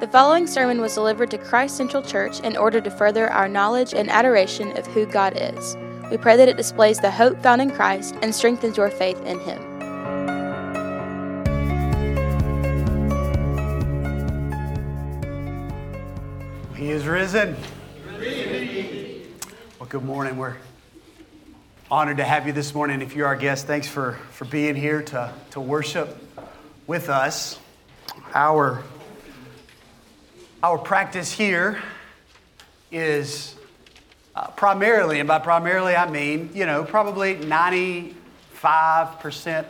The following sermon was delivered to Christ Central Church in order to further our knowledge and adoration of who God is. We pray that it displays the hope found in Christ and strengthens your faith in Him. He is risen. Well, good morning. We're honored to have you this morning. If you're our guest, thanks for, for being here to, to worship with us. Our, our practice here is uh, primarily, and by primarily I mean, you know, probably 95%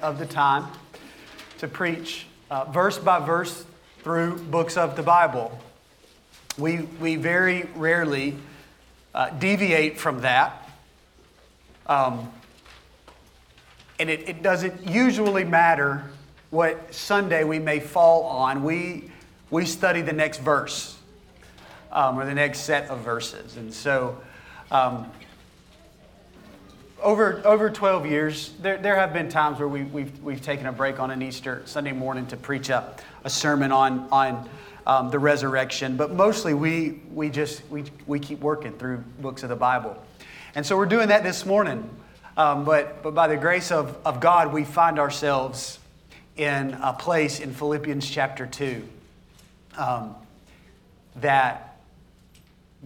of the time to preach uh, verse by verse through books of the Bible. We, we very rarely uh, deviate from that. Um, and it, it doesn't usually matter what Sunday we may fall on. We, we study the next verse um, or the next set of verses. And so, um, over, over 12 years, there, there have been times where we, we've, we've taken a break on an Easter Sunday morning to preach a, a sermon on, on um, the resurrection, but mostly we, we just we, we keep working through books of the Bible. And so we're doing that this morning. Um, but, but by the grace of, of God, we find ourselves in a place in Philippians chapter 2 um, that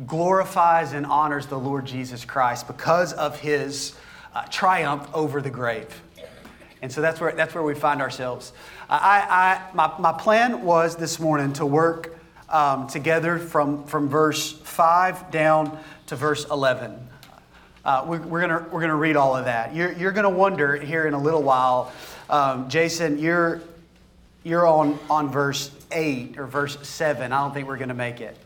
glorifies and honors the Lord Jesus Christ because of his uh, triumph over the grave. And so that's where, that's where we find ourselves. I, I, my, my plan was this morning to work um, together from, from verse 5 down to verse 11. Uh, we, we're going we're gonna read all of that. You're, you're going to wonder here in a little while, um, Jason, you're, you're on, on verse 8 or verse 7. I don't think we're going to make it.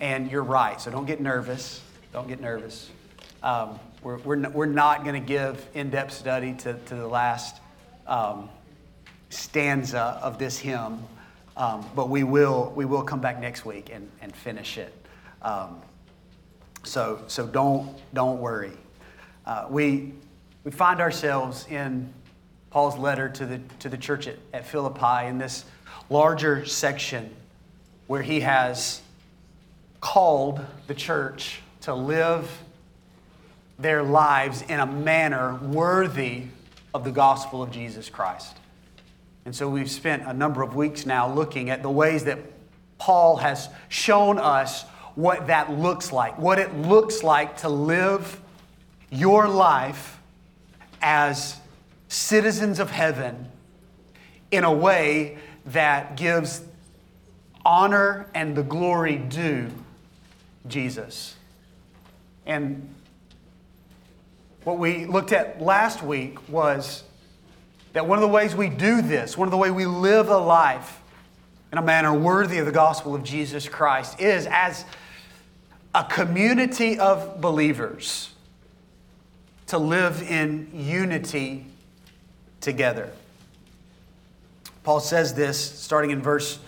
And you're right, so don't get nervous. Don't get nervous. Um, we're, we're, we're not going to give in depth study to, to the last um, stanza of this hymn, um, but we will, we will come back next week and, and finish it. Um, so, so don't, don't worry. Uh, we, we find ourselves in Paul's letter to the, to the church at, at Philippi in this larger section where he has called the church to live their lives in a manner worthy of the gospel of Jesus Christ. And so we've spent a number of weeks now looking at the ways that Paul has shown us what that looks like, what it looks like to live your life as citizens of heaven in a way that gives honor and the glory due Jesus. And what we looked at last week was that one of the ways we do this, one of the ways we live a life in a manner worthy of the gospel of Jesus Christ, is as a community of believers to live in unity together. Paul says this starting in verse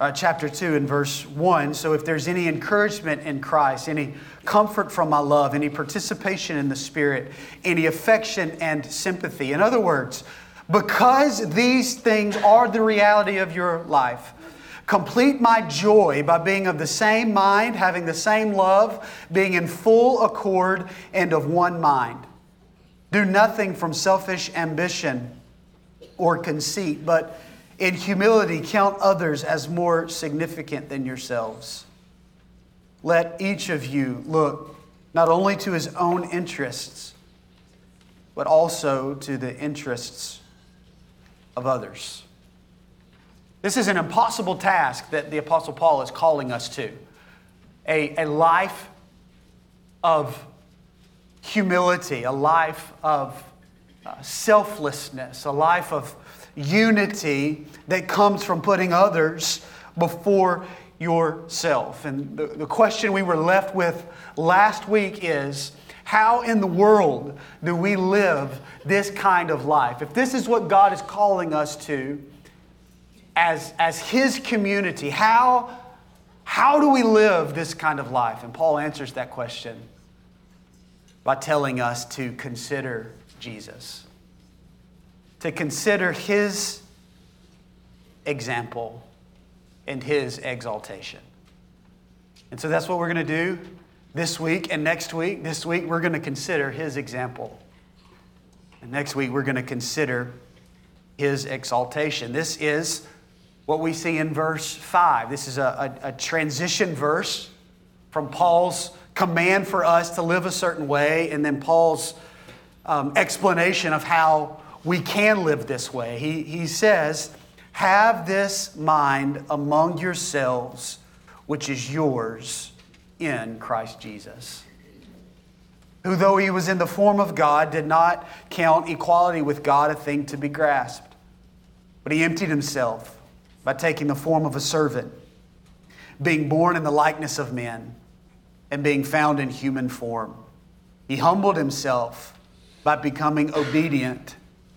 uh, chapter 2 and verse 1. So if there's any encouragement in Christ, any comfort from my love, any participation in the Spirit, any affection and sympathy. In other words, because these things are the reality of your life, complete my joy by being of the same mind, having the same love, being in full accord and of one mind. Do nothing from selfish ambition or conceit, but in humility, count others as more significant than yourselves. Let each of you look not only to his own interests, but also to the interests of others. This is an impossible task that the Apostle Paul is calling us to a, a life of humility, a life of uh, selflessness, a life of unity that comes from putting others before yourself. And the, the question we were left with last week is how in the world do we live this kind of life? If this is what God is calling us to as, as His community, how, how do we live this kind of life? And Paul answers that question by telling us to consider Jesus to consider his example and his exaltation. And so that's what we're going to do this week and next week. This week, we're going to consider his example. And next week, we're going to consider his exaltation. This is what we see in verse 5. This is a, a, a transition verse from Paul's command for us to live a certain way and then Paul's um, explanation of how we can live this way. He, he says, Have this mind among yourselves, which is yours in Christ Jesus. Who, though he was in the form of God, did not count equality with God a thing to be grasped, but he emptied himself by taking the form of a servant, being born in the likeness of men, and being found in human form. He humbled himself by becoming obedient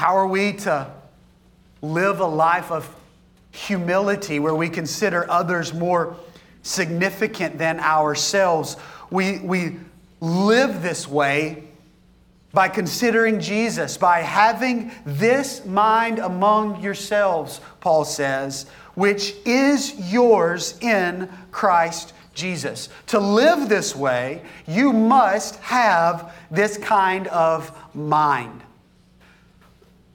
How are we to live a life of humility where we consider others more significant than ourselves? We, we live this way by considering Jesus, by having this mind among yourselves, Paul says, which is yours in Christ Jesus. To live this way, you must have this kind of mind.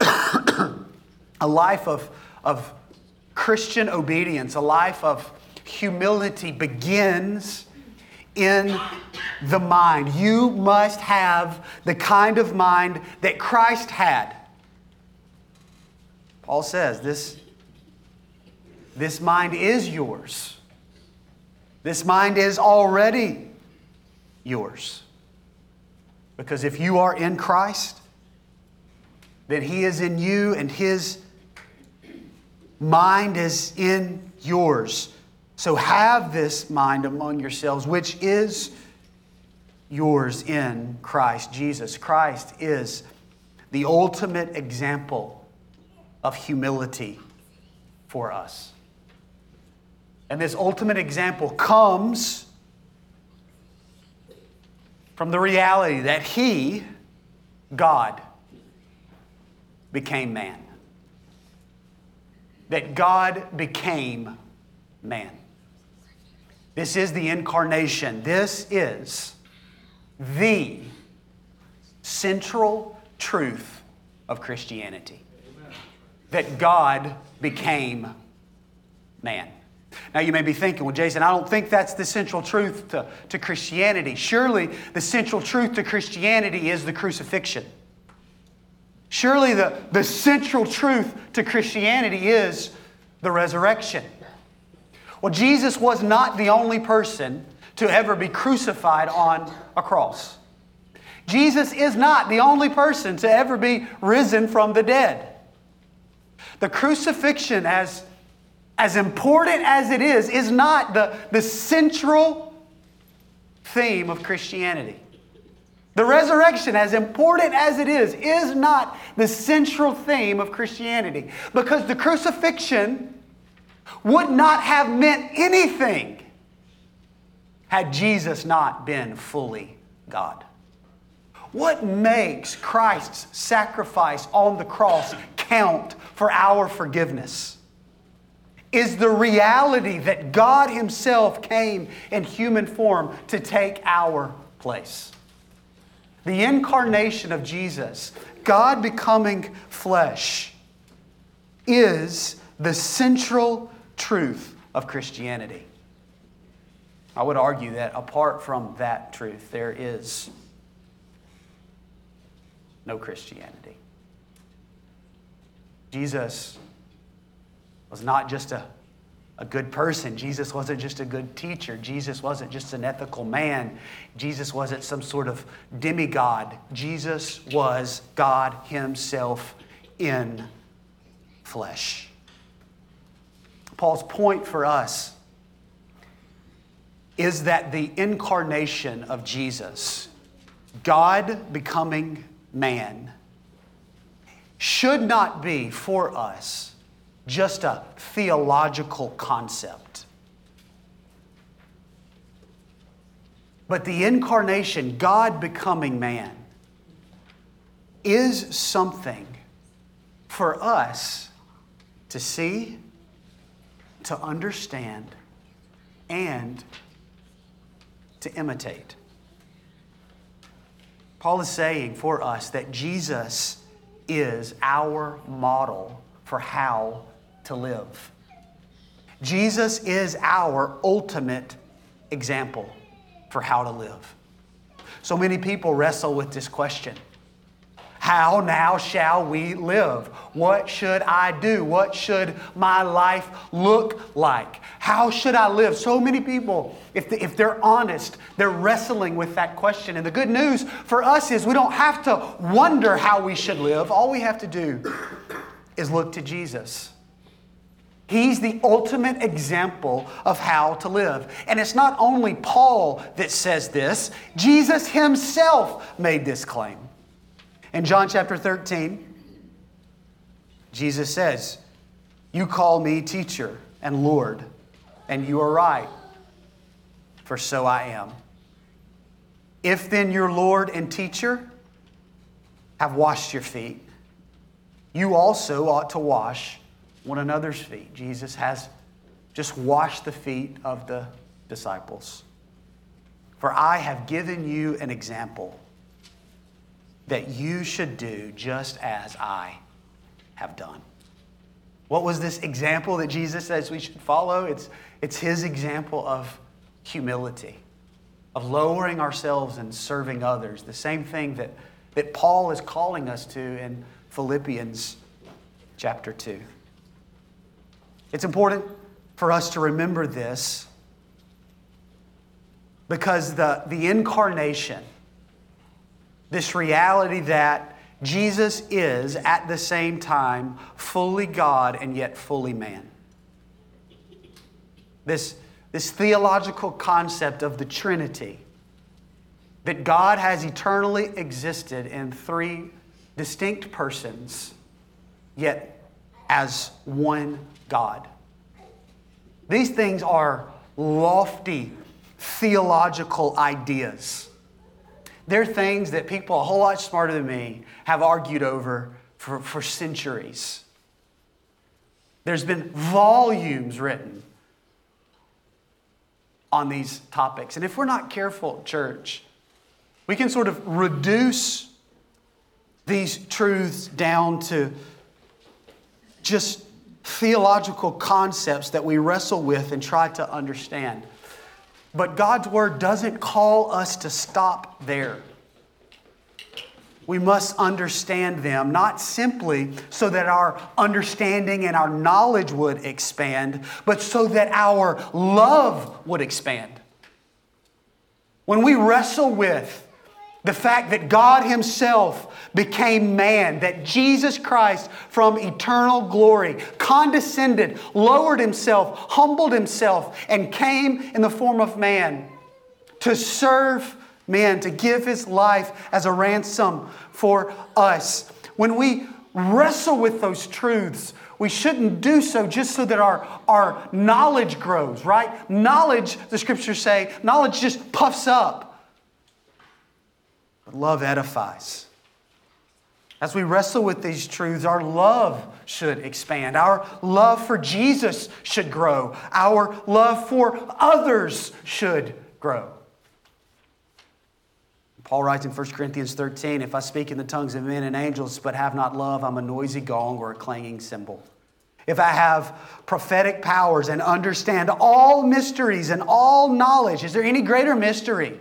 a life of, of Christian obedience, a life of humility begins in the mind. You must have the kind of mind that Christ had. Paul says this, this mind is yours. This mind is already yours. Because if you are in Christ, then He is in you and His mind is in yours. So have this mind among yourselves, which is yours in Christ Jesus. Christ is the ultimate example of humility for us. And this ultimate example comes from the reality that He, God, became man. That God became man. This is the incarnation. This is the central truth of Christianity that God became man. Now, you may be thinking, well, Jason, I don't think that's the central truth to, to Christianity. Surely, the central truth to Christianity is the crucifixion. Surely, the, the central truth to Christianity is the resurrection. Well, Jesus was not the only person to ever be crucified on a cross. Jesus is not the only person to ever be risen from the dead. The crucifixion, as, as important as it is, is not the, the central theme of Christianity. The resurrection, as important as it is, is not the central theme of Christianity because the crucifixion would not have meant anything had Jesus not been fully God. What makes Christ's sacrifice on the cross count for our forgiveness is the reality that God Himself came in human form to take our place. The incarnation of Jesus, God becoming flesh, is the central truth of Christianity. I would argue that apart from that truth, there is no Christianity. Jesus was not just a, a good person. Jesus wasn't just a good teacher. Jesus wasn't just an ethical man. Jesus wasn't some sort of demigod. Jesus was God Himself in flesh. Paul's point for us is that the incarnation of Jesus, God becoming man, should not be for us just a theological concept. But the incarnation, God becoming man, is something for us to see, to understand, and to imitate. Paul is saying for us that Jesus is our model for how to live. Jesus is our ultimate example for how to live. So many people wrestle with this question How now shall we live? What should I do? What should my life look like? How should I live? So many people, if, they, if they're honest, they're wrestling with that question. And the good news for us is we don't have to wonder how we should live. All we have to do is look to Jesus. He's the ultimate example of how to live. And it's not only Paul that says this, Jesus himself made this claim. In John chapter 13, Jesus says, You call me teacher and Lord, and you are right, for so I am. If then your Lord and teacher have washed your feet, you also ought to wash one another's feet. Jesus has just washed the feet of the disciples. For I have given you an example that you should do just as I have done. What was this example that Jesus says we should follow? It's, it's his example of humility, of lowering ourselves and serving others. The same thing that, that Paul is calling us to in Philippians chapter 2. It's important for us to remember this because the, the incarnation, this reality that Jesus is at the same time fully God and yet fully man. This, this theological concept of the Trinity, that God has eternally existed in three distinct persons, yet as one God. These things are lofty theological ideas. They're things that people a whole lot smarter than me have argued over for, for centuries. There's been volumes written on these topics. And if we're not careful, church, we can sort of reduce these truths down to just theological concepts that we wrestle with and try to understand. But God's Word doesn't call us to stop there. We must understand them, not simply so that our understanding and our knowledge would expand, but so that our love would expand. When we wrestle with the fact that God Himself became man, that Jesus Christ from eternal glory condescended, lowered Himself, humbled Himself, and came in the form of man to serve men, to give His life as a ransom for us. When we wrestle with those truths, we shouldn't do so just so that our, our knowledge grows, right? Knowledge, the scriptures say, knowledge just puffs up. But love edifies. As we wrestle with these truths, our love should expand. Our love for Jesus should grow. Our love for others should grow. Paul writes in 1 Corinthians 13 If I speak in the tongues of men and angels but have not love, I'm a noisy gong or a clanging cymbal. If I have prophetic powers and understand all mysteries and all knowledge, is there any greater mystery?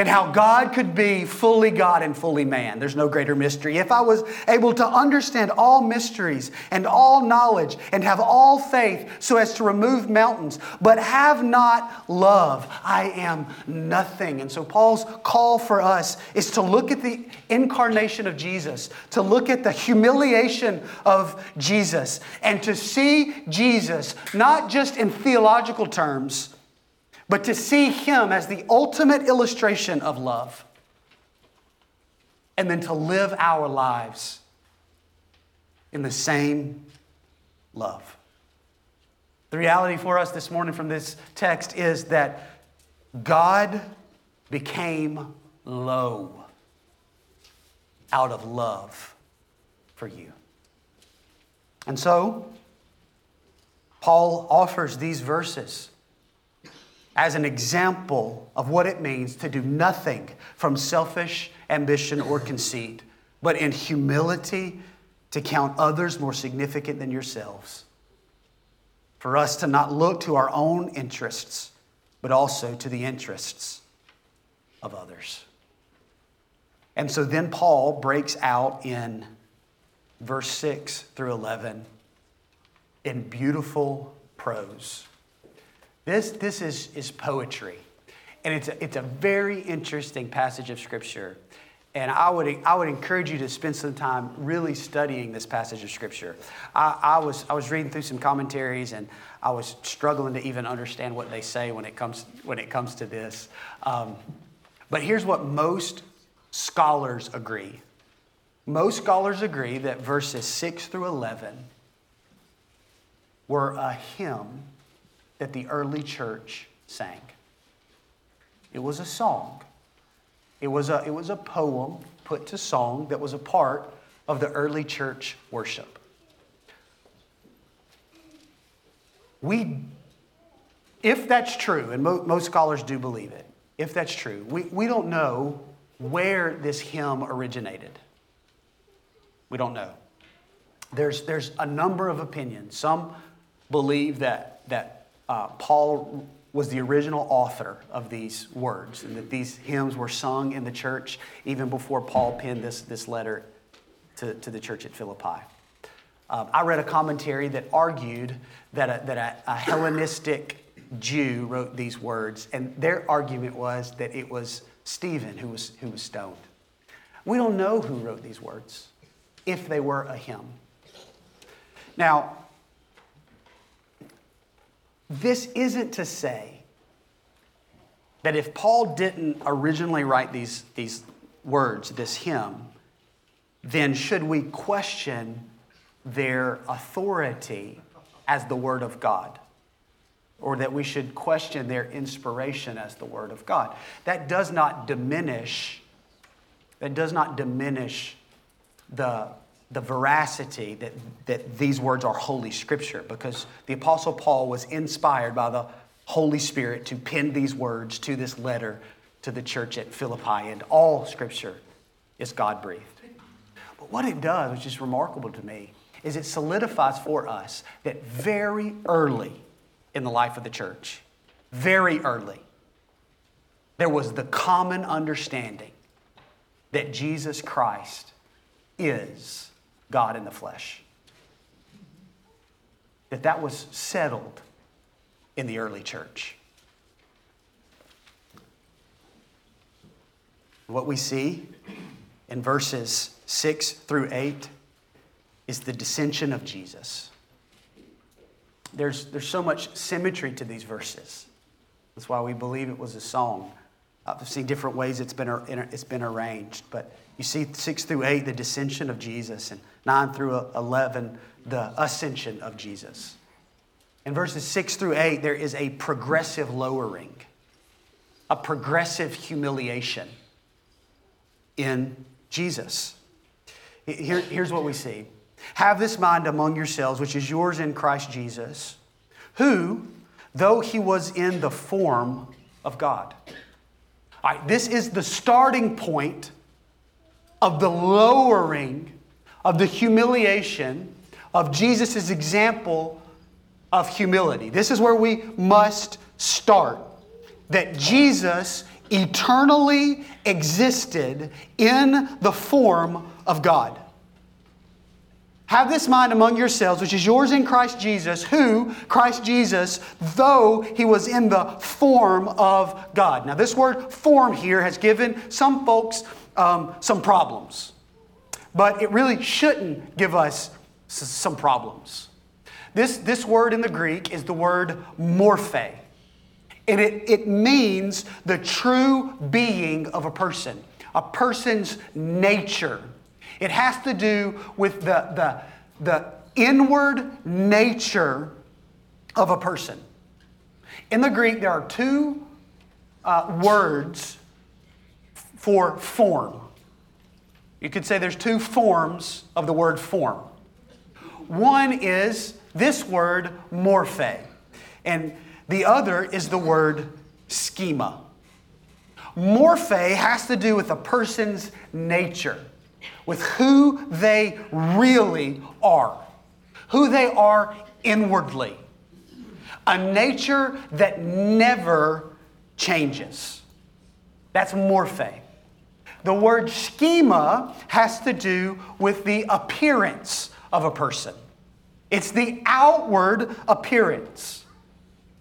Than how God could be fully God and fully man. There's no greater mystery. If I was able to understand all mysteries and all knowledge and have all faith so as to remove mountains, but have not love, I am nothing. And so Paul's call for us is to look at the incarnation of Jesus, to look at the humiliation of Jesus, and to see Jesus not just in theological terms but to see Him as the ultimate illustration of love, and then to live our lives in the same love. The reality for us this morning from this text is that God became low out of love for you. And so, Paul offers these verses as an example of what it means to do nothing from selfish ambition or conceit, but in humility to count others more significant than yourselves. For us to not look to our own interests, but also to the interests of others. And so then Paul breaks out in verse 6 through 11 in beautiful prose. This, this is, is poetry. And it's a, it's a very interesting passage of Scripture. And I would, I would encourage you to spend some time really studying this passage of Scripture. I, I, was, I was reading through some commentaries and I was struggling to even understand what they say when it comes, when it comes to this. Um, but here's what most scholars agree most scholars agree that verses 6 through 11 were a hymn that the early church sang. It was a song. It was a, it was a poem put to song that was a part of the early church worship. We, if that's true, and mo- most scholars do believe it, if that's true, we, we don't know where this hymn originated. We don't know. There's, there's a number of opinions. Some believe that, that uh, Paul was the original author of these words and that these hymns were sung in the church even before Paul penned this, this letter to, to the church at Philippi. Um, I read a commentary that argued that a, that a, a Hellenistic Jew wrote these words, and their argument was that it was Stephen who was, who was stoned. We don't know who wrote these words, if they were a hymn. Now, this isn't to say that if Paul didn't originally write these, these words, this hymn, then should we question their authority as the Word of God? Or that we should question their inspiration as the Word of God. That does not diminish, that does not diminish the the veracity that, that these words are Holy Scripture because the Apostle Paul was inspired by the Holy Spirit to pen these words to this letter to the church at Philippi, and all Scripture is God breathed. But what it does, which is remarkable to me, is it solidifies for us that very early in the life of the church, very early, there was the common understanding that Jesus Christ is God in the flesh. That that was settled in the early church. What we see in verses 6 through 8 is the descension of Jesus. There's, there's so much symmetry to these verses. That's why we believe it was a song. I've seen different ways it's been, it's been arranged, but you see 6 through 8, the descension of Jesus, and 9 through 11, the ascension of Jesus. In verses 6 through 8, there is a progressive lowering, a progressive humiliation in Jesus. Here, here's what we see Have this mind among yourselves, which is yours in Christ Jesus, who, though he was in the form of God. All right, this is the starting point of the lowering, of the humiliation of Jesus' example of humility. This is where we must start. That Jesus eternally existed in the form of God. Have this mind among yourselves, which is yours in Christ Jesus, who, Christ Jesus, though he was in the form of God. Now, this word form here has given some folks um, some problems. But it really shouldn't give us s- some problems. This, this word in the Greek is the word morphe. And it, it means the true being of a person, a person's nature. It has to do with the, the, the inward nature of a person. In the Greek, there are two uh, words for form. You could say there's two forms of the word form. One is this word morphe, and the other is the word schema. Morphe has to do with a person's nature, with who they really are, who they are inwardly. A nature that never changes. That's morphe. The word schema has to do with the appearance of a person. It's the outward appearance,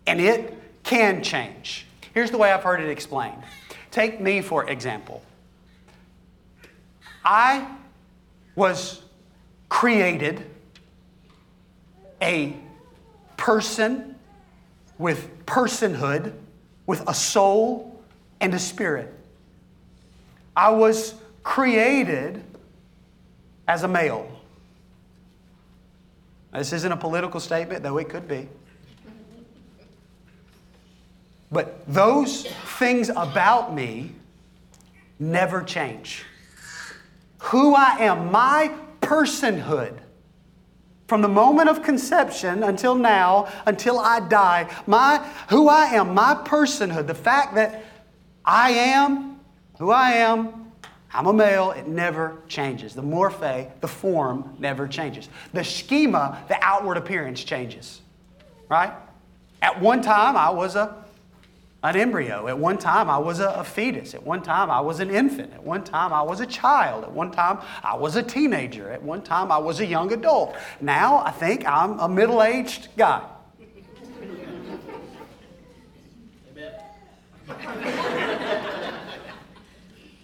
and it can change. Here's the way I've heard it explained. Take me, for example. I was created a person with personhood, with a soul and a spirit. I was created as a male. This isn't a political statement, though it could be. But those things about me never change. Who I am, my personhood, from the moment of conception until now, until I die, my who I am, my personhood, the fact that I am who I am, I'm a male, it never changes. The morphe, the form, never changes. The schema, the outward appearance changes. Right? At one time, I was a, an embryo. At one time, I was a, a fetus. At one time, I was an infant. At one time, I was a child. At one time, I was a teenager. At one time, I was a young adult. Now, I think I'm a middle aged guy.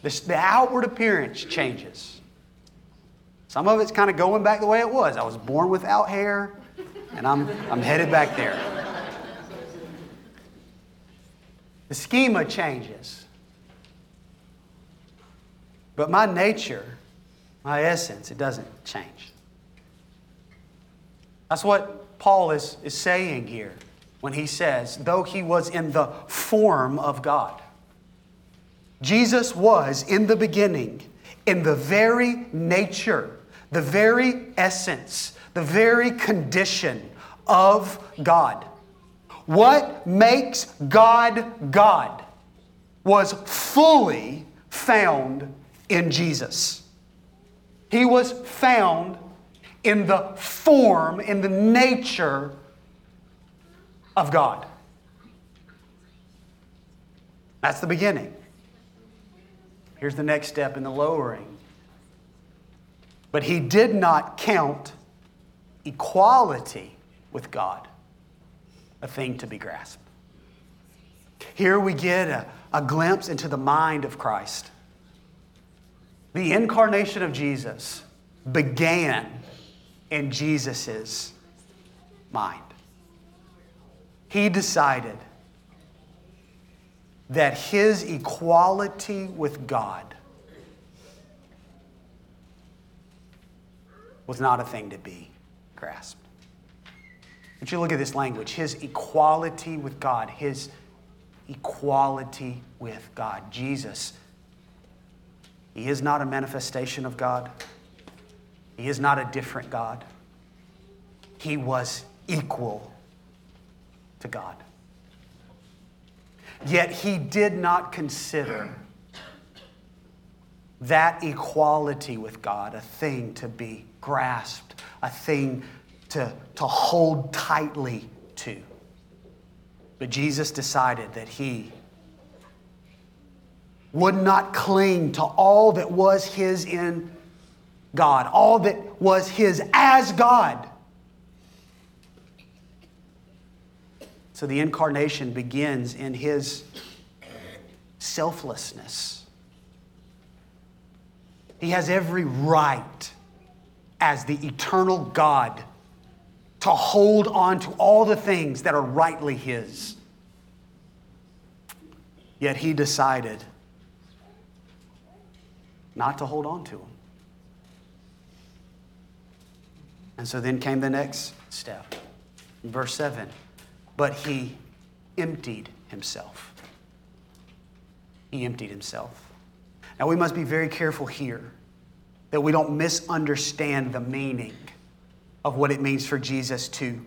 The, the outward appearance changes. Some of it's kind of going back the way it was. I was born without hair, and I'm, I'm headed back there. The schema changes. But my nature, my essence, it doesn't change. That's what Paul is, is saying here when he says, though he was in the form of God. Jesus was in the beginning, in the very nature, the very essence, the very condition of God. What makes God God was fully found in Jesus. He was found in the form, in the nature of God. That's the beginning. Here's the next step in the lowering. But he did not count equality with God a thing to be grasped. Here we get a, a glimpse into the mind of Christ. The incarnation of Jesus began in Jesus' mind. He decided that his equality with God was not a thing to be grasped. But you look at this language his equality with God, his equality with God. Jesus, he is not a manifestation of God, he is not a different God. He was equal to God. Yet he did not consider that equality with God a thing to be grasped, a thing to, to hold tightly to. But Jesus decided that he would not cling to all that was his in God, all that was his as God. So the incarnation begins in his selflessness. He has every right as the eternal God to hold on to all the things that are rightly his. Yet he decided not to hold on to them. And so then came the next step. Verse 7 But he emptied himself. He emptied himself. Now we must be very careful here that we don't misunderstand the meaning of what it means for Jesus to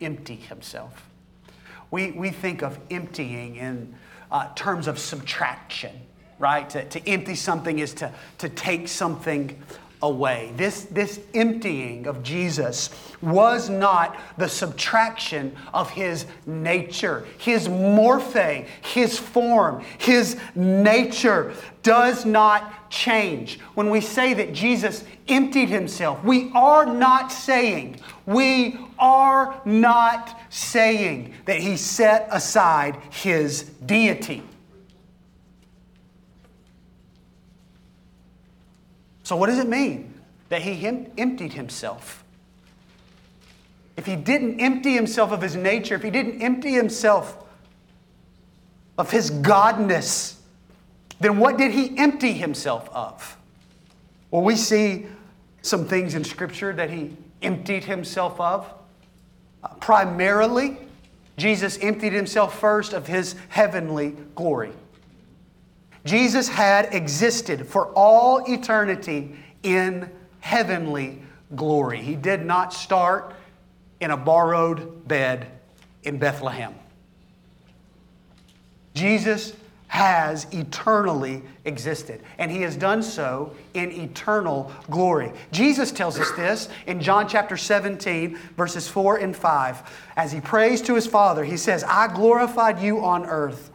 empty himself. We, we think of emptying in uh, terms of subtraction, right? To, to empty something is to, to take something away. This, this emptying of Jesus was not the subtraction of his nature. His morphe, his form, his nature does not change. When we say that Jesus emptied himself, we are not saying, we are not saying that he set aside his deity. So, what does it mean that he emptied himself? If he didn't empty himself of his nature, if he didn't empty himself of his godness, then what did he empty himself of? Well, we see some things in Scripture that he emptied himself of. Uh, primarily, Jesus emptied himself first of his heavenly glory. Jesus had existed for all eternity in heavenly glory. He did not start in a borrowed bed in Bethlehem. Jesus has eternally existed, and he has done so in eternal glory. Jesus tells us this in John chapter 17, verses 4 and 5. As he prays to his Father, he says, I glorified you on earth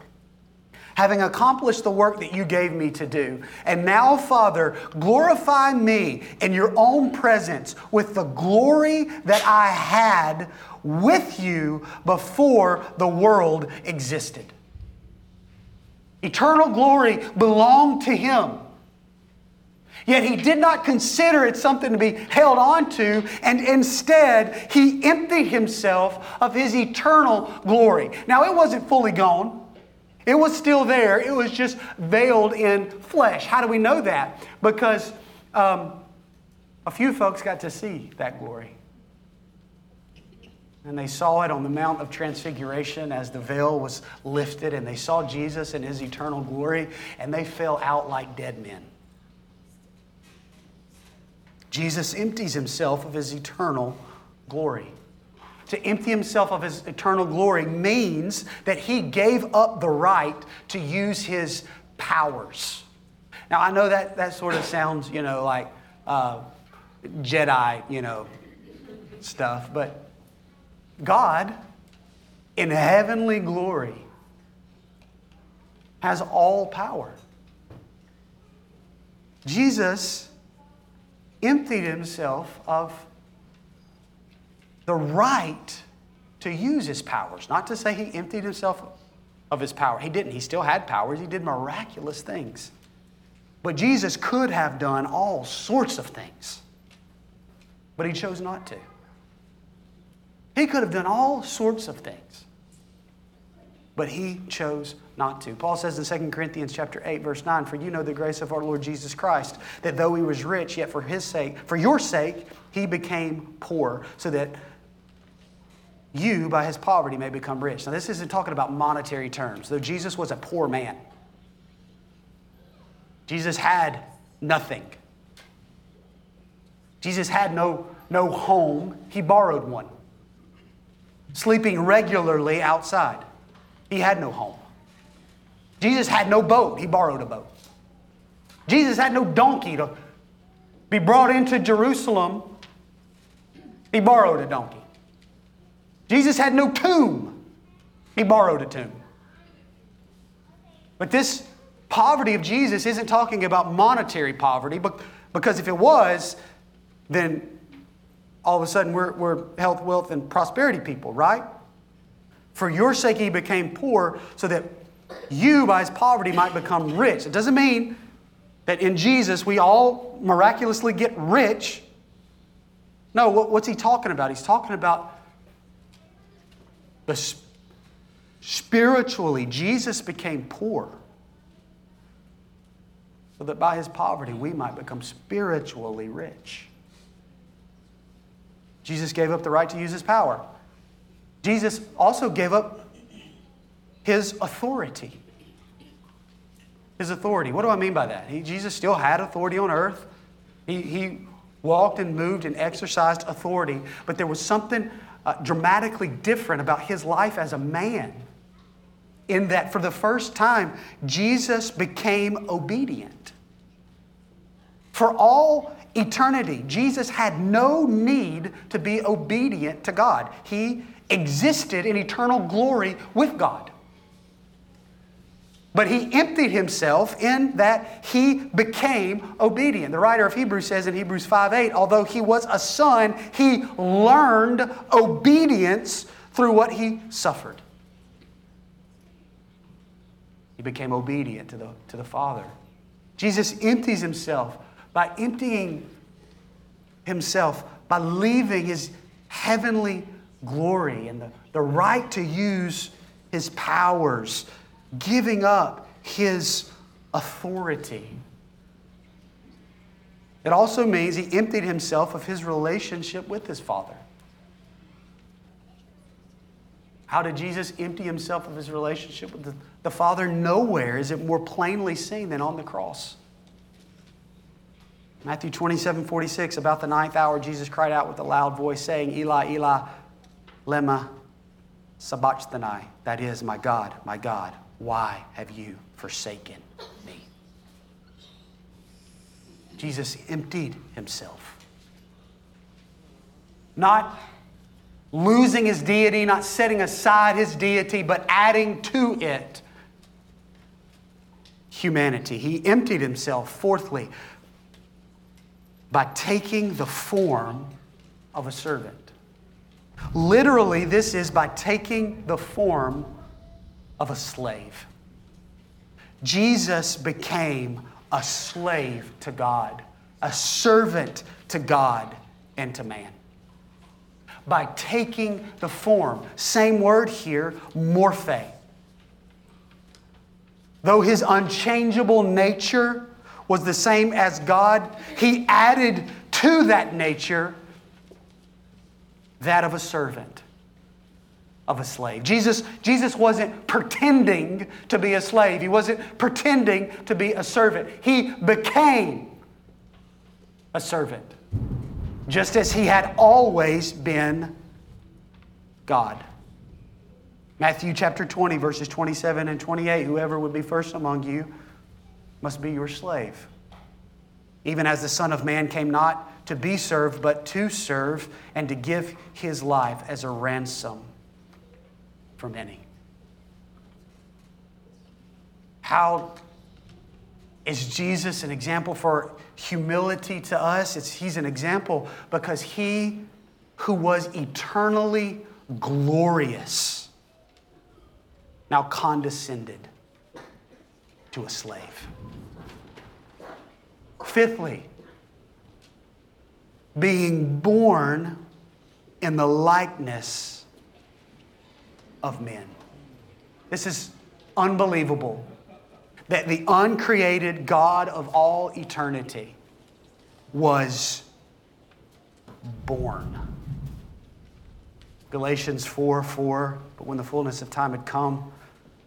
having accomplished the work that you gave me to do. And now, Father, glorify me in your own presence with the glory that I had with you before the world existed. Eternal glory belonged to him. Yet he did not consider it something to be held on to, and instead he emptied himself of his eternal glory. Now, it wasn't fully gone. It was still there, it was just veiled in flesh. How do we know that? Because um, a few folks got to see that glory. And they saw it on the Mount of Transfiguration as the veil was lifted, and they saw Jesus in his eternal glory, and they fell out like dead men. Jesus empties himself of his eternal glory to empty himself of his eternal glory means that he gave up the right to use his powers. Now, I know that that sort of sounds, you know, like uh, Jedi, you know, stuff, but God in heavenly glory has all power. Jesus emptied himself of the right to use his powers. Not to say he emptied himself of his power. He didn't. He still had powers, he did miraculous things. But Jesus could have done all sorts of things, but he chose not to. He could have done all sorts of things, but he chose not to. Paul says in 2 Corinthians chapter 8 verse 9, "For you know the grace of our Lord Jesus Christ, that though he was rich, yet for his sake, for your sake, he became poor, so that you, by his poverty, may become rich. Now, this isn't talking about monetary terms, though Jesus was a poor man. Jesus had nothing. Jesus had no, no home, he borrowed one. Sleeping regularly outside, he had no home. Jesus had no boat, he borrowed a boat. Jesus had no donkey to be brought into Jerusalem, he borrowed a donkey. Jesus had no tomb. He borrowed a tomb. But this poverty of Jesus isn't talking about monetary poverty, but, because if it was, then all of a sudden we're, we're health, wealth, and prosperity people, right? For your sake he became poor so that you, by his poverty, might become rich. It doesn't mean that in Jesus we all miraculously get rich. No, what's he talking about? He's talking about the Spiritually, Jesus became poor so that by his poverty we might become spiritually rich. Jesus gave up the right to use his power. Jesus also gave up his authority. His authority. What do I mean by that? He, Jesus still had authority on earth. He, he walked and moved and exercised authority, but there was something uh, dramatically different about his life as a man in that for the first time, Jesus became obedient. For all eternity, Jesus had no need to be obedient to God. He existed in eternal glory with God. But he emptied himself in that he became obedient. The writer of Hebrews says in Hebrews 5 8, although he was a son, he learned obedience through what he suffered. He became obedient to the, to the Father. Jesus empties himself by emptying himself, by leaving his heavenly glory and the, the right to use his powers, giving up his authority. It also means he emptied himself of his relationship with his Father. How did Jesus empty himself of his relationship with the, the Father? Nowhere is it more plainly seen than on the cross. Matthew 27 46, about the ninth hour, Jesus cried out with a loud voice, saying, Eli, Eli, lema sabachthani. That is, my God, my God, why have you forsaken me? Jesus emptied himself. Not losing his deity, not setting aside his deity, but adding to it humanity. He emptied himself, fourthly, by taking the form of a servant. Literally, this is by taking the form of a slave. Jesus became a slave to God, a servant to God and to man by taking the form. Same word here, morphe. Though his unchangeable nature was the same as God, he added to that nature that of a servant, of a slave. Jesus, Jesus wasn't pretending to be a slave, he wasn't pretending to be a servant. He became a servant just as he had always been God. Matthew chapter 20, verses 27 and 28 Whoever would be first among you must be your slave. Even as the Son of Man came not to be served, but to serve and to give his life as a ransom for many. How is Jesus an example for humility to us? It's, he's an example because he who was eternally glorious now condescended to a slave. Fifthly, being born in the likeness of men. This is unbelievable that the uncreated God of all eternity was born. Galatians 4 4, but when the fullness of time had come,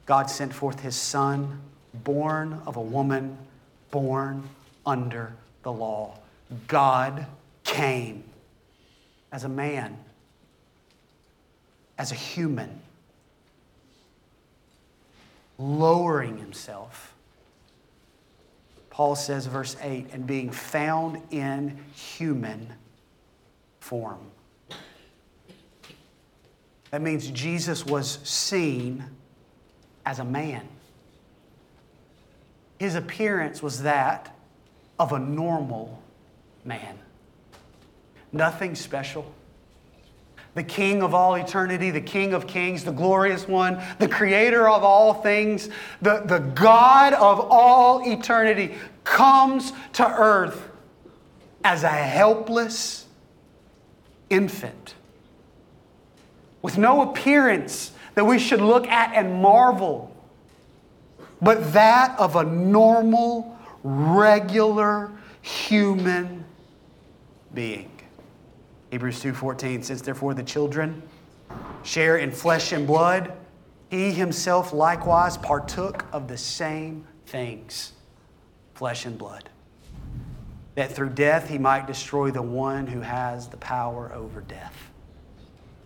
God sent forth his Son, born of a woman, born under the law. God came as a man, as a human lowering himself. Paul says, verse 8, and being found in human form. That means Jesus was seen as a man. His appearance was that of a normal man. Nothing special the King of all eternity, the King of kings, the glorious one, the creator of all things, the, the God of all eternity, comes to earth as a helpless infant with no appearance that we should look at and marvel, but that of a normal, regular human being. Hebrews 2:14 says therefore the children share in flesh and blood. He himself likewise partook of the same things flesh and blood that through death he might destroy the one who has the power over death.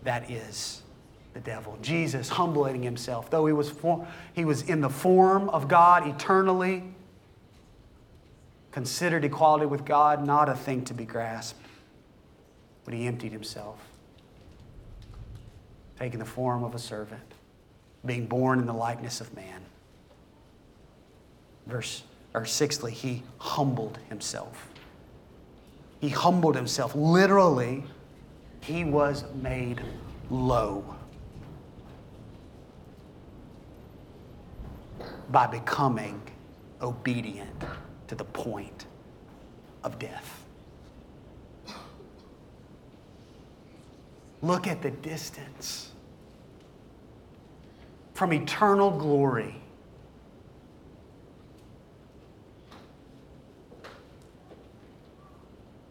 That is the devil. Jesus humbling himself though he was he was in the form of God eternally considered equality with God not a thing to be grasped but he emptied himself, taking the form of a servant, being born in the likeness of man. Verse or sixthly, he humbled himself. He humbled himself. Literally, he was made low by becoming obedient to the point of death. Look at the distance from eternal glory.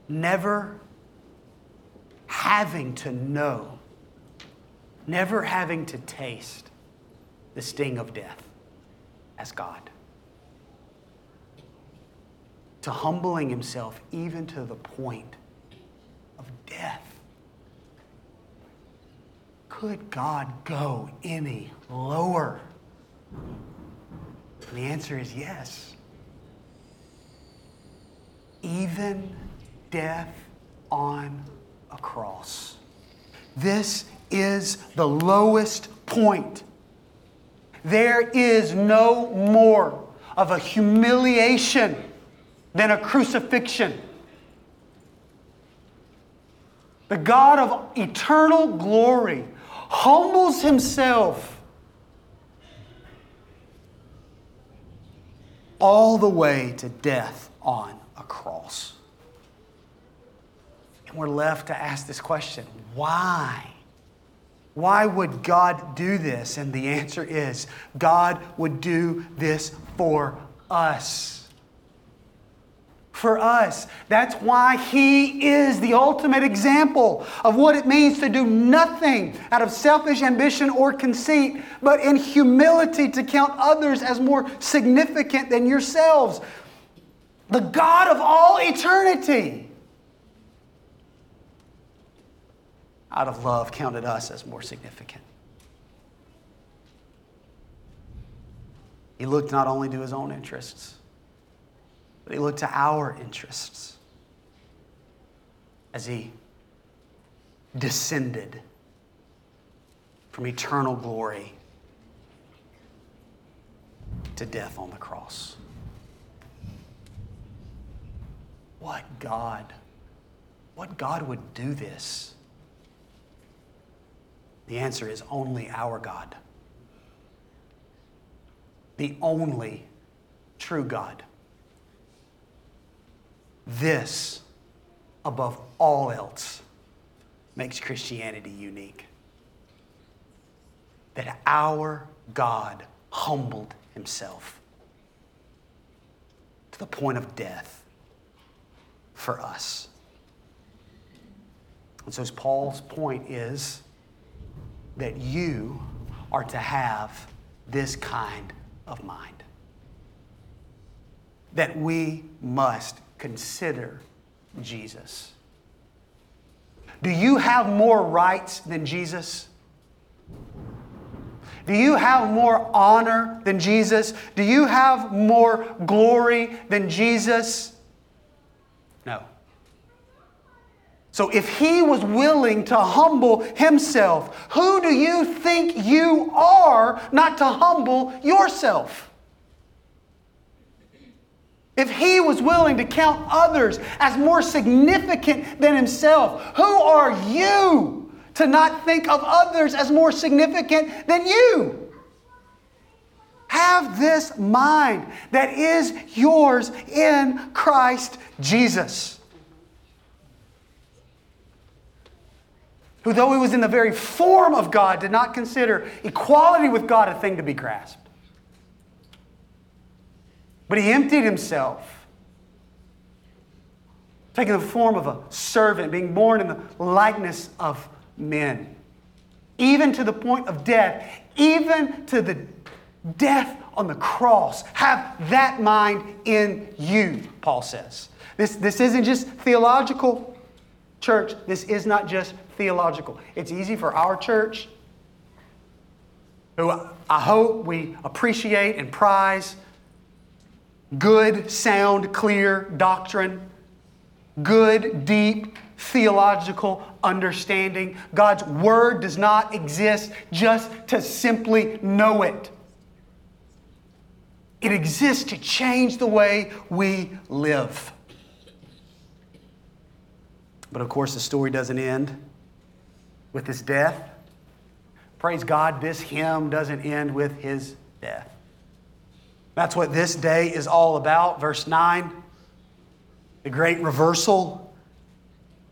Never having to know, never having to taste the sting of death as God. To humbling himself even to the point of death. Could God go any lower? And the answer is yes. Even death on a cross. This is the lowest point. There is no more of a humiliation than a crucifixion. The God of eternal glory humbles himself all the way to death on a cross. And we're left to ask this question why? Why would God do this? And the answer is God would do this for us for us. That's why He is the ultimate example of what it means to do nothing out of selfish ambition or conceit, but in humility to count others as more significant than yourselves. The God of all eternity, out of love, counted us as more significant. He looked not only to his own interests but he looked to our interests as he descended from eternal glory to death on the cross. What God? What God would do this? The answer is only our God. The only true God. This, above all else, makes Christianity unique. That our God humbled himself to the point of death for us. And so, Paul's point is that you are to have this kind of mind. That we must consider Jesus. Do you have more rights than Jesus? Do you have more honor than Jesus? Do you have more glory than Jesus? No. So if he was willing to humble himself, who do you think you are not to humble yourself? If he was willing to count others as more significant than himself, who are you to not think of others as more significant than you? Have this mind that is yours in Christ Jesus. who, though he was in the very form of God, did not consider equality with God a thing to be grasped. But he emptied himself, taking the form of a servant, being born in the likeness of men, even to the point of death, even to the death on the cross. Have that mind in you, Paul says. This, this isn't just theological, church. This is not just theological. It's easy for our church, who I hope we appreciate and prize good, sound, clear doctrine, good, deep, theological understanding. God's Word does not exist just to simply know it. It exists to change the way we live. But of course, the story doesn't end with his death. Praise God, this hymn doesn't end with his death. That's what this day is all about. Verse 9, the great reversal.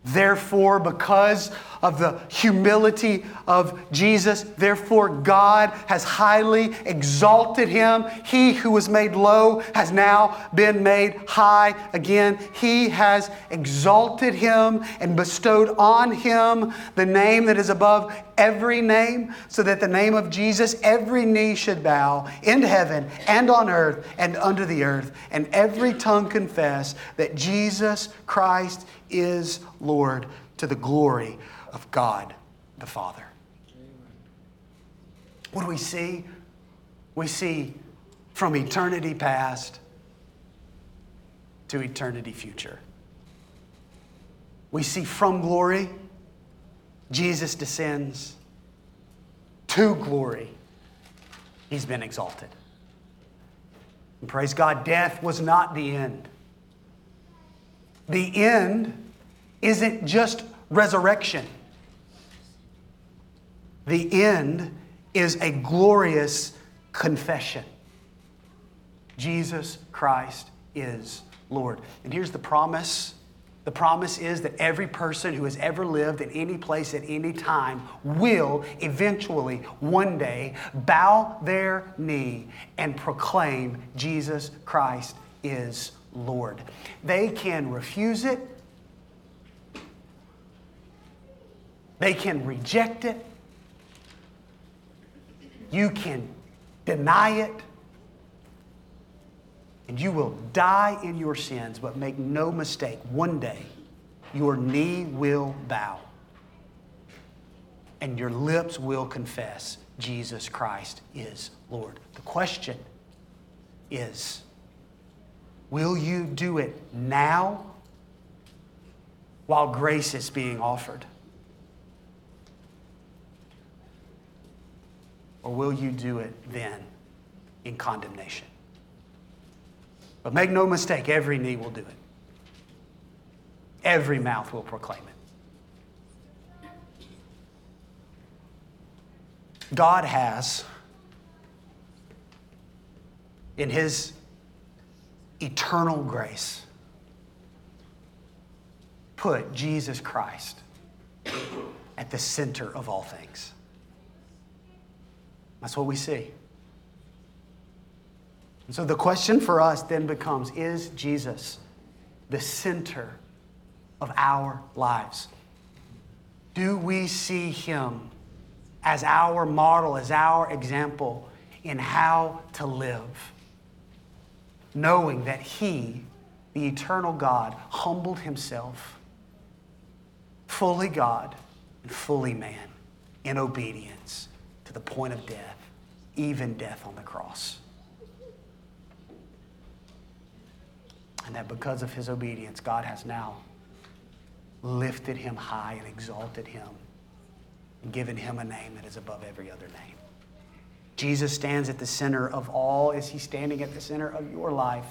Therefore, because of the humility of Jesus. Therefore, God has highly exalted him. He who was made low has now been made high again. He has exalted him and bestowed on him the name that is above every name, so that the name of Jesus every knee should bow in heaven and on earth and under the earth, and every tongue confess that Jesus Christ is Lord to the glory of God the Father. What do we see? We see from eternity past to eternity future. We see from glory, Jesus descends to glory. He's been exalted. And praise God, death was not the end. The end isn't just resurrection. The end is a glorious confession Jesus Christ is Lord. And here's the promise the promise is that every person who has ever lived in any place at any time will eventually, one day, bow their knee and proclaim Jesus Christ is Lord. They can refuse it, they can reject it, you can deny it, and you will die in your sins, but make no mistake, one day your knee will bow and your lips will confess Jesus Christ is Lord. The question is will you do it now while grace is being offered? Or will you do it then in condemnation? But make no mistake, every knee will do it. Every mouth will proclaim it. God has, in His eternal grace, put Jesus Christ at the center of all things. That's what we see. And so the question for us then becomes Is Jesus the center of our lives? Do we see him as our model, as our example in how to live? Knowing that he, the eternal God, humbled himself, fully God and fully man, in obedience to the point of death, even death on the cross. And that because of his obedience, God has now lifted him high and exalted him and given him a name that is above every other name. Jesus stands at the center of all. Is he standing at the center of your life?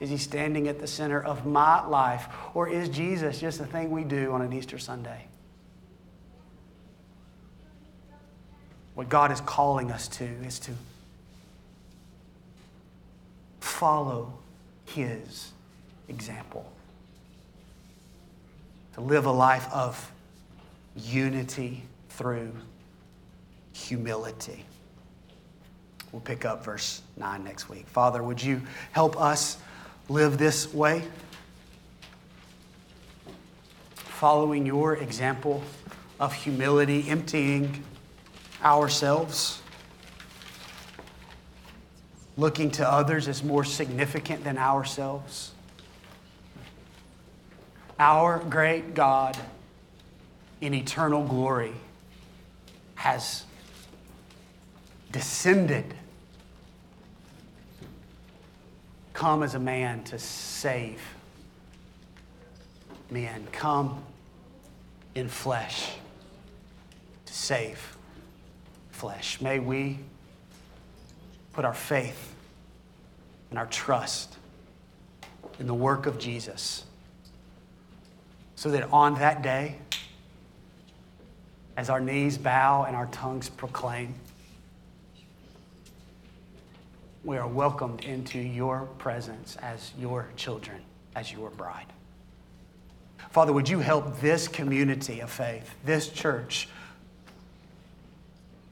Is he standing at the center of my life? Or is Jesus just a thing we do on an Easter Sunday? What God is calling us to is to follow His example. To live a life of unity through humility. We'll pick up verse 9 next week. Father, would you help us live this way? Following your example of humility, emptying ourselves, looking to others as more significant than ourselves. Our great God in eternal glory has descended come as a man to save men, come in flesh to save flesh. May we put our faith and our trust in the work of Jesus so that on that day, as our knees bow and our tongues proclaim, we are welcomed into your presence as your children, as your bride. Father, would you help this community of faith, this church,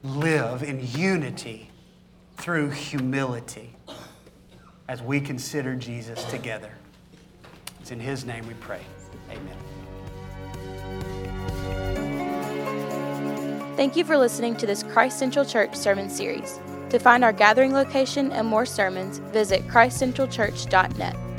live in unity through humility as we consider Jesus together? It's in his name we pray. Amen. Thank you for listening to this Christ Central Church sermon series. To find our gathering location and more sermons, visit christcentralchurch.net.